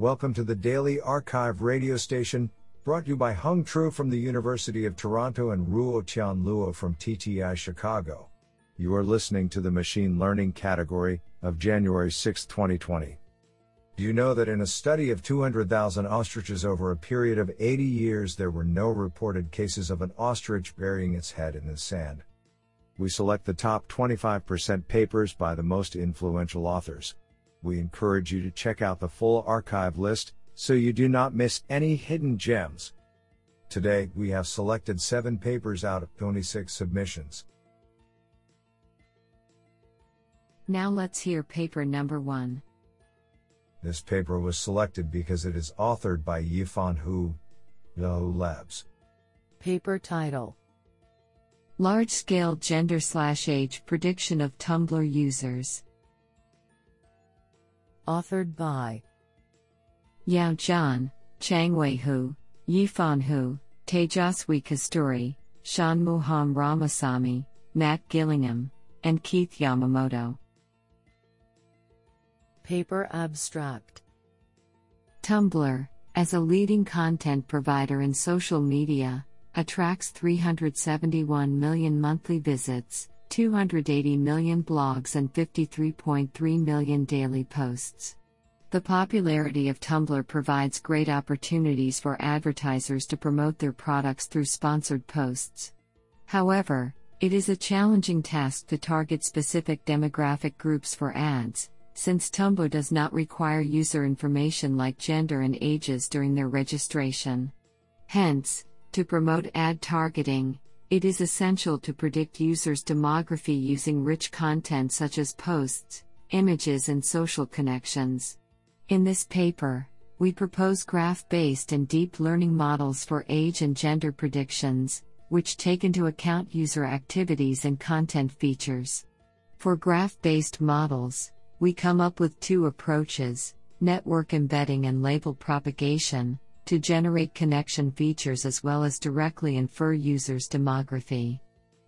Welcome to the Daily arXiv radio station, brought to you by Hung Tru from the University of Toronto and Ruotian Luo from TTI Chicago. You are listening to the Machine Learning category of January 6, 2020. Do you know that in a study of 200,000 ostriches over a period of 80 years, there were no reported cases of an ostrich burying its head in the sand? We select the top 25% papers by the most influential authors we encourage you to check out the full archive list so you do not miss any hidden gems. Today, we have selected 7 papers out of 26 submissions. Now let's hear paper number 1. This paper was selected because it is authored by Yifan Hu, Yahoo Labs. Paper title Large Scale Gender Slash Age Prediction of Tumblr Users. Authored by Yao Zhan, Changwei Hu, Yifan Hu, Tejaswi Kasturi, Shanmugam Ramasamy, Matt Gillingham, and Keith Yamamoto. Paper Abstract Tumblr, as a leading content provider in social media, attracts 371 million monthly visits, 280 million blogs, and 53.3 million daily posts. The popularity of Tumblr provides great opportunities for advertisers to promote their products through sponsored posts. However, it is a challenging task to target specific demographic groups for ads, since Tumblr does not require user information like gender and ages during their registration. Hence, to promote ad targeting, it is essential to predict users' demography using rich content such as posts, images, and social connections. In this paper, we propose graph based and deep learning models for age and gender predictions, which take into account user activities and content features. For graph based models, we come up with two approaches network embedding and label propagation to generate connection features as well as directly infer users' demography.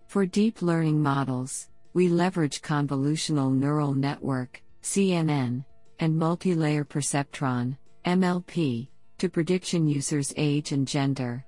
For deep learning models, we leverage convolutional neural network, CNN, and multi-layer perceptron, MLP, to prediction users' age and gender.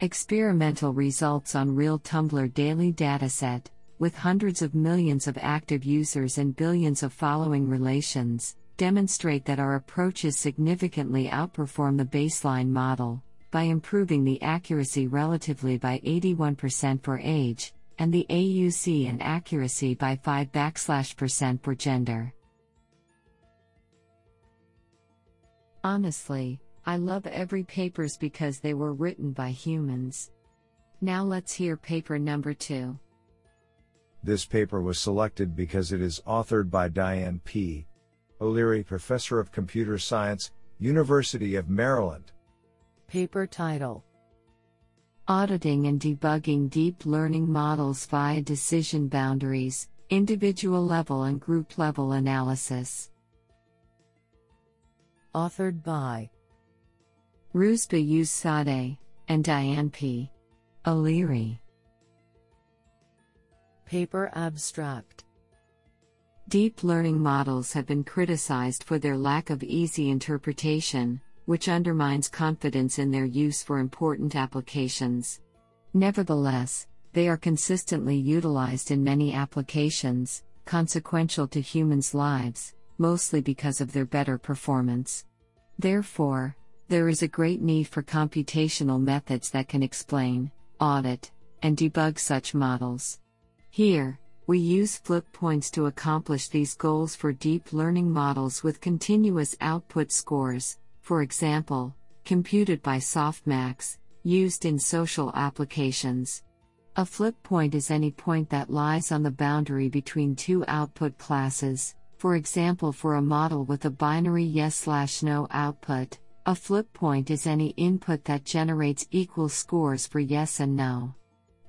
Experimental results on real Tumblr daily dataset, with hundreds of millions of active users and billions of following relations, demonstrate that our approaches significantly outperform the baseline model, by improving the accuracy relatively by 81% for age, and the AUC and accuracy by 5 backslash percent for gender. Honestly, I love every papers because they were written by humans. Now let's hear paper number 2. This paper was selected because it is authored by Dianne P. O'Leary Professor of Computer Science, University of Maryland. Paper title Auditing and debugging deep learning models via decision boundaries, individual level and group level analysis. Authored by Roozbeh Yousefzadeh and Dianne P. O'Leary. Paper abstract Deep learning models have been criticized for their lack of easy interpretation, which undermines confidence in their use for important applications. Nevertheless, they are consistently utilized in many applications, consequential to humans' lives, mostly because of their better performance. Therefore, there is a great need for computational methods that can explain, audit, and debug such models. Here, we use flip points to accomplish these goals for deep learning models with continuous output scores, for example, computed by softmax, used in social applications. A flip point is any point that lies on the boundary between two output classes, for example, for a model with a binary yes/no output. A flip point is any input that generates equal scores for yes and no.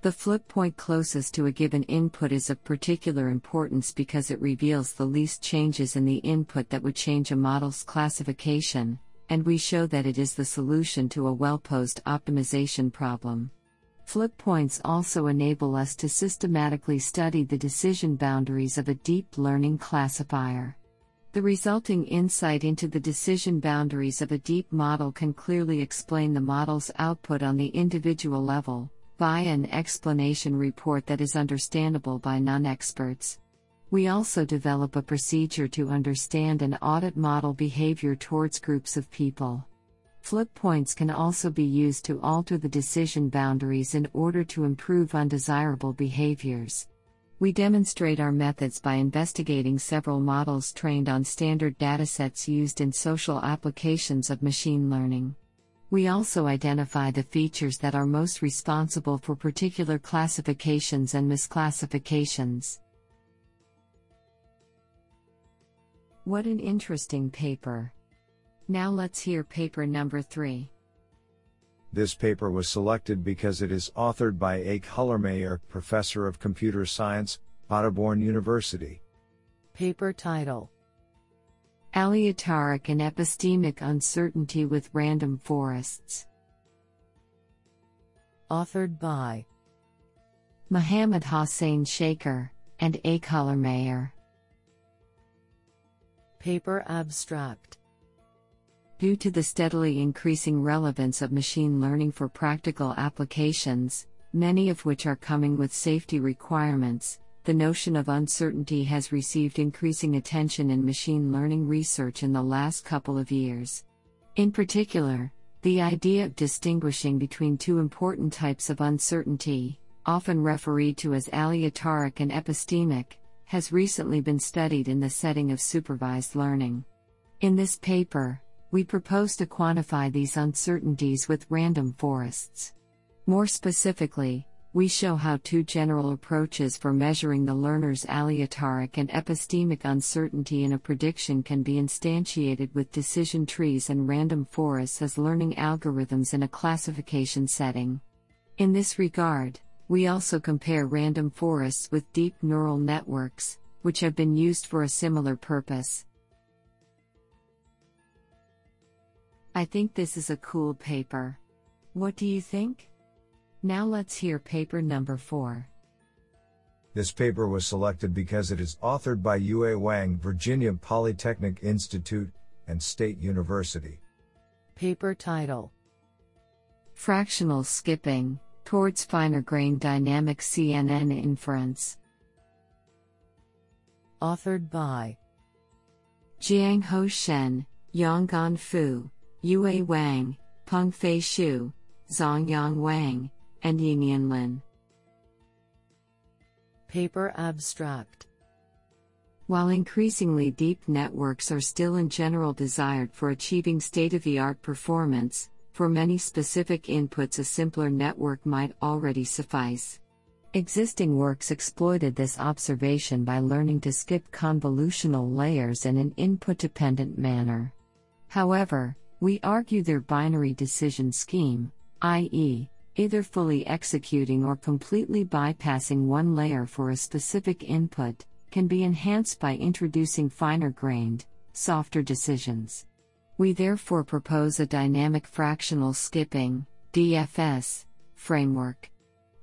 The flip point closest to a given input is of particular importance because it reveals the least changes in the input that would change a model's classification, and we show that it is the solution to a well posed optimization problem. Flip points also enable us to systematically study the decision boundaries of a deep learning classifier. The resulting insight into the decision boundaries of a deep model can clearly explain the model's output on the individual level, via an explanation report that is understandable by non experts. We also develop a procedure to understand and audit model behavior towards groups of people. Flip points can also be used to alter the decision boundaries in order to improve undesirable behaviors. We demonstrate our methods by investigating several models trained on standard datasets used in social applications of machine learning. We also identify the features that are most responsible for particular classifications and misclassifications. What an interesting paper! Now let's hear paper number 3. This paper was selected because it is authored by Eyke Hüllermeier, Professor of Computer Science, Paderborn University. Paper title Aleatoric and Epistemic Uncertainty with Random Forests. Authored by Mohammed Hossein Shaker and Eyke Hüllermeier. Paper abstract Due to the steadily increasing relevance of machine learning for practical applications, many of which are coming with safety requirements, the notion of uncertainty has received increasing attention in machine learning research in the last couple of years. In particular, the idea of distinguishing between two important types of uncertainty, often referred to as aleatoric and epistemic, has recently been studied in the setting of supervised learning. In this paper, we propose to quantify these uncertainties with random forests. More specifically, we show how two general approaches for measuring the learner's aleatoric and epistemic uncertainty in a prediction can be instantiated with decision trees and random forests as learning algorithms in a classification setting. In this regard, we also compare random forests with deep neural networks, which have been used for a similar purpose. I think this is a cool paper. What do you think? Now let's hear paper number 4. This paper was selected because it is authored by Yue Wang, Virginia Polytechnic Institute, and State University. Paper title Fractional Skipping Towards Finer Grain Dynamic CNN Inference. Authored by Jianghao Shen, Yonggan Fu, Yue Wang, Pengfei Xu, Zhangyang Wang, and Yingyan Lin. Paper abstract While increasingly deep networks are still in general desired for achieving state of the art performance, for many specific inputs a simpler network might already suffice. Existing works exploited this observation by learning to skip convolutional layers in an input dependent manner. However, we argue their binary decision scheme, i.e., either fully executing or completely bypassing one layer for a specific input, can be enhanced by introducing finer grained, softer decisions. We therefore propose a dynamic fractional skipping DFS framework.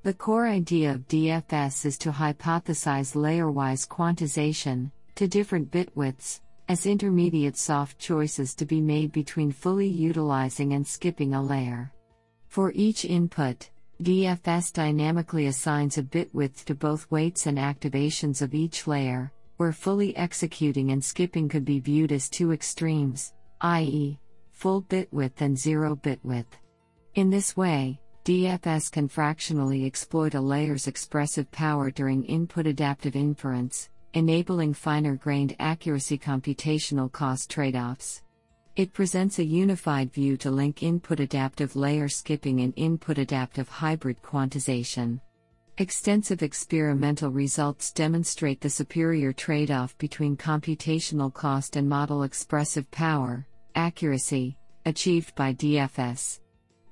The core idea of DFS is to hypothesize layer wise quantization to different bit widths as intermediate soft choices to be made between fully utilizing and skipping a layer. For each input, DFS dynamically assigns a bit width to both weights and activations of each layer, where fully executing and skipping could be viewed as two extremes, i.e., full bit width and zero bit width. In this way, DFS can fractionally exploit a layer's expressive power during input adaptive inference, enabling finer grained accuracy computational cost trade offs. It presents a unified view to link input adaptive layer skipping and input adaptive hybrid quantization. Extensive experimental results demonstrate the superior trade off between computational cost and model expressive power, accuracy, achieved by DFS.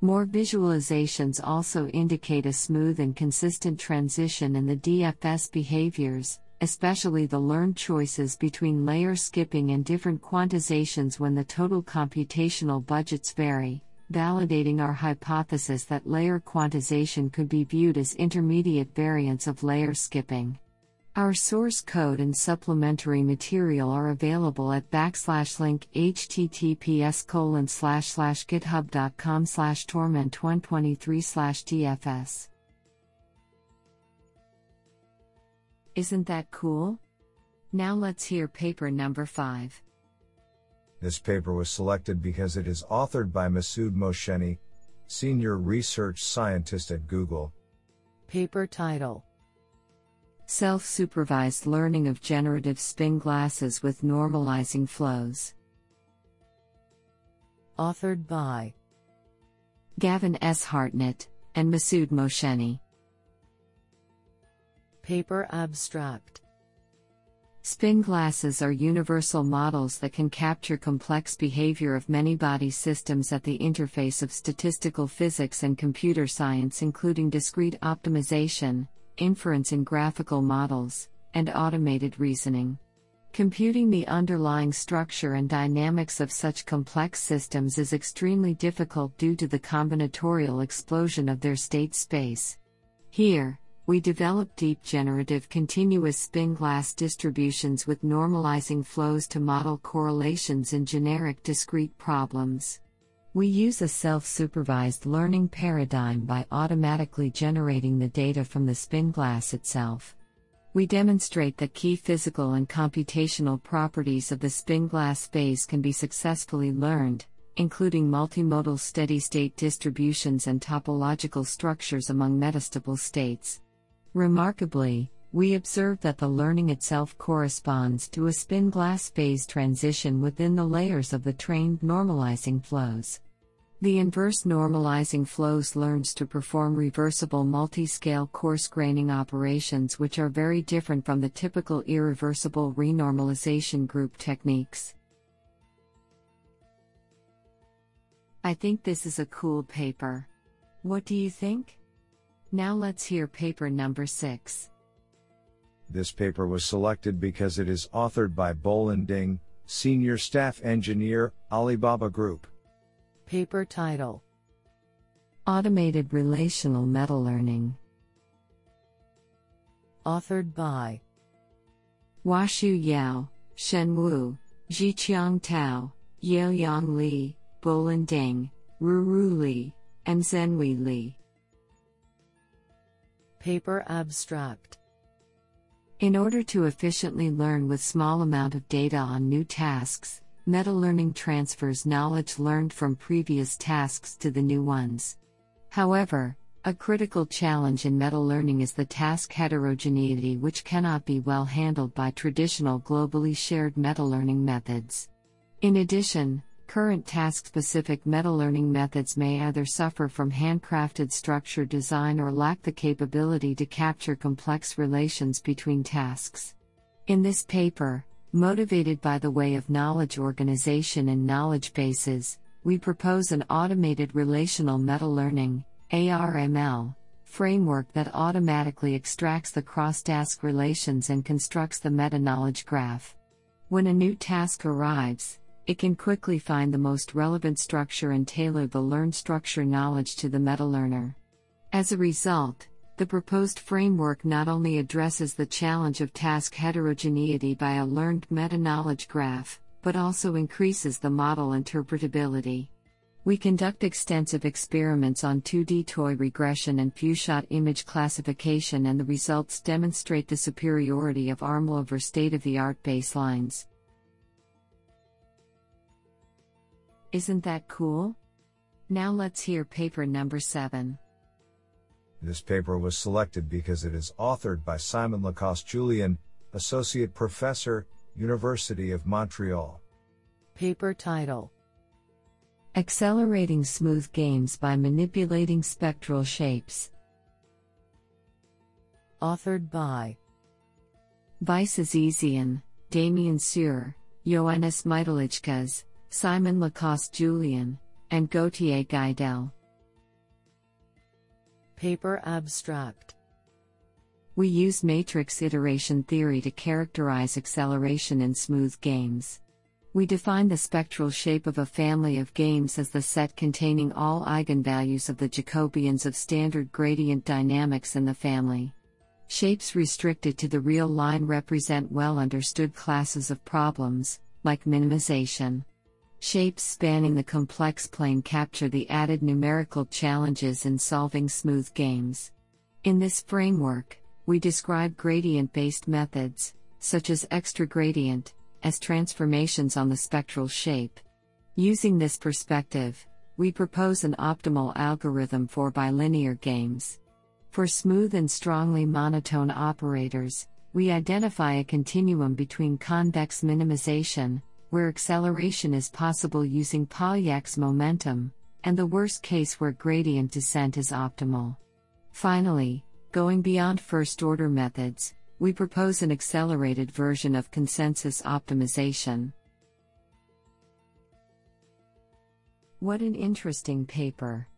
More visualizations also indicate a smooth and consistent transition in the DFS behaviors, especially the learned choices between layer skipping and different quantizations when the total computational budgets vary, validating our hypothesis that layer quantization could be viewed as intermediate variants of layer skipping. Our source code and supplementary material are available at backslash link https colon slash slash github.com slash torment123 slash dfs. Isn't that cool? Now let's hear paper number 5. This paper was selected because it is authored by Masoud Mohseni, Senior Research Scientist at Google. Paper title Self supervised learning of generative spin glasses with normalizing flows. Authored by Gavin S. Hartnett and Masoud Mohseni. Paper abstract Spin glasses are universal models that can capture complex behavior of many body systems at the interface of statistical physics and computer science, including discrete optimization, inference in graphical models, and automated reasoning. Computing the underlying structure and dynamics of such complex systems is extremely difficult due to the combinatorial explosion of their state space. Here, we develop deep generative continuous spin glass distributions with normalizing flows to model correlations in generic discrete problems. We use a self supervised learning paradigm by automatically generating the data from the spin glass itself. We demonstrate that key physical and computational properties of the spin glass phase can be successfully learned, including multimodal steady state distributions and topological structures among metastable states. Remarkably, we observe that the learning itself corresponds to a spin glass phase transition within the layers of the trained normalizing flows. The inverse normalizing flows learns to perform reversible multi-scale coarse graining operations which are very different from the typical irreversible renormalization group techniques. I think this is a cool paper. What do you think? Now let's hear paper number 6. This paper was selected because it is authored by Bolin Ding, Senior Staff Engineer, Alibaba Group. Paper title Automated Relational Meta Learning. Authored by Huaxiu Yao, Xian Wu, Zhiqiang Tao, Yaliang Li, Bolin Ding, Ruirui Li, and Zhenhui Li. Paper abstract In order to efficiently learn with small amount of data on new tasks, meta-learning transfers knowledge learned from previous tasks to the new ones. However, a critical challenge in meta-learning is the task heterogeneity which cannot be well handled by traditional globally shared meta-learning methods. In addition, current task specific meta learning methods may either suffer from handcrafted structure design or lack the capability to capture complex relations between tasks. In this paper, motivated by the way of knowledge organization and knowledge bases, we propose an automated relational meta learning ARML framework that automatically extracts the cross task relations and constructs the meta knowledge graph. When a new task arrives, it can quickly find the most relevant structure and tailor the learned structure knowledge to the meta learner. As a result, the proposed framework not only addresses the challenge of task heterogeneity by a learned meta knowledge graph, but also increases the model interpretability. We conduct extensive experiments on 2D toy regression and few-shot image classification, and the results demonstrate the superiority of ARML over state of the art baselines. Isn't that cool? Now let's hear paper number 7. This paper was selected because it is authored by Simon Lacoste Julien, Associate Professor, University of Montreal. Paper title Accelerating Smooth Games by Manipulating Spectral Shapes. Authored by Waïss Azizian, Damien Scieur, Ioannis Mitliagkas, Simon Lacoste Julien, and Gauthier Gidel. Paper abstract We use matrix iteration theory to characterize acceleration in smooth games. We define the spectral shape of a family of games as the set containing all eigenvalues of the Jacobians of standard gradient dynamics in the family. Shapes restricted to the real line represent well understood classes of problems, like minimization. Shapes spanning the complex plane capture the added numerical challenges in solving smooth games. In this framework, we describe gradient based methods, such as extra gradient, as transformations on the spectral shape. Using this perspective, we propose an optimal algorithm for bilinear games. For smooth and strongly monotone operators, we identify a continuum between convex minimization, where acceleration is possible using Polyak's momentum, and the worst case where gradient descent is optimal. Finally, going beyond first order methods, we propose an accelerated version of consensus optimization. What an interesting paper!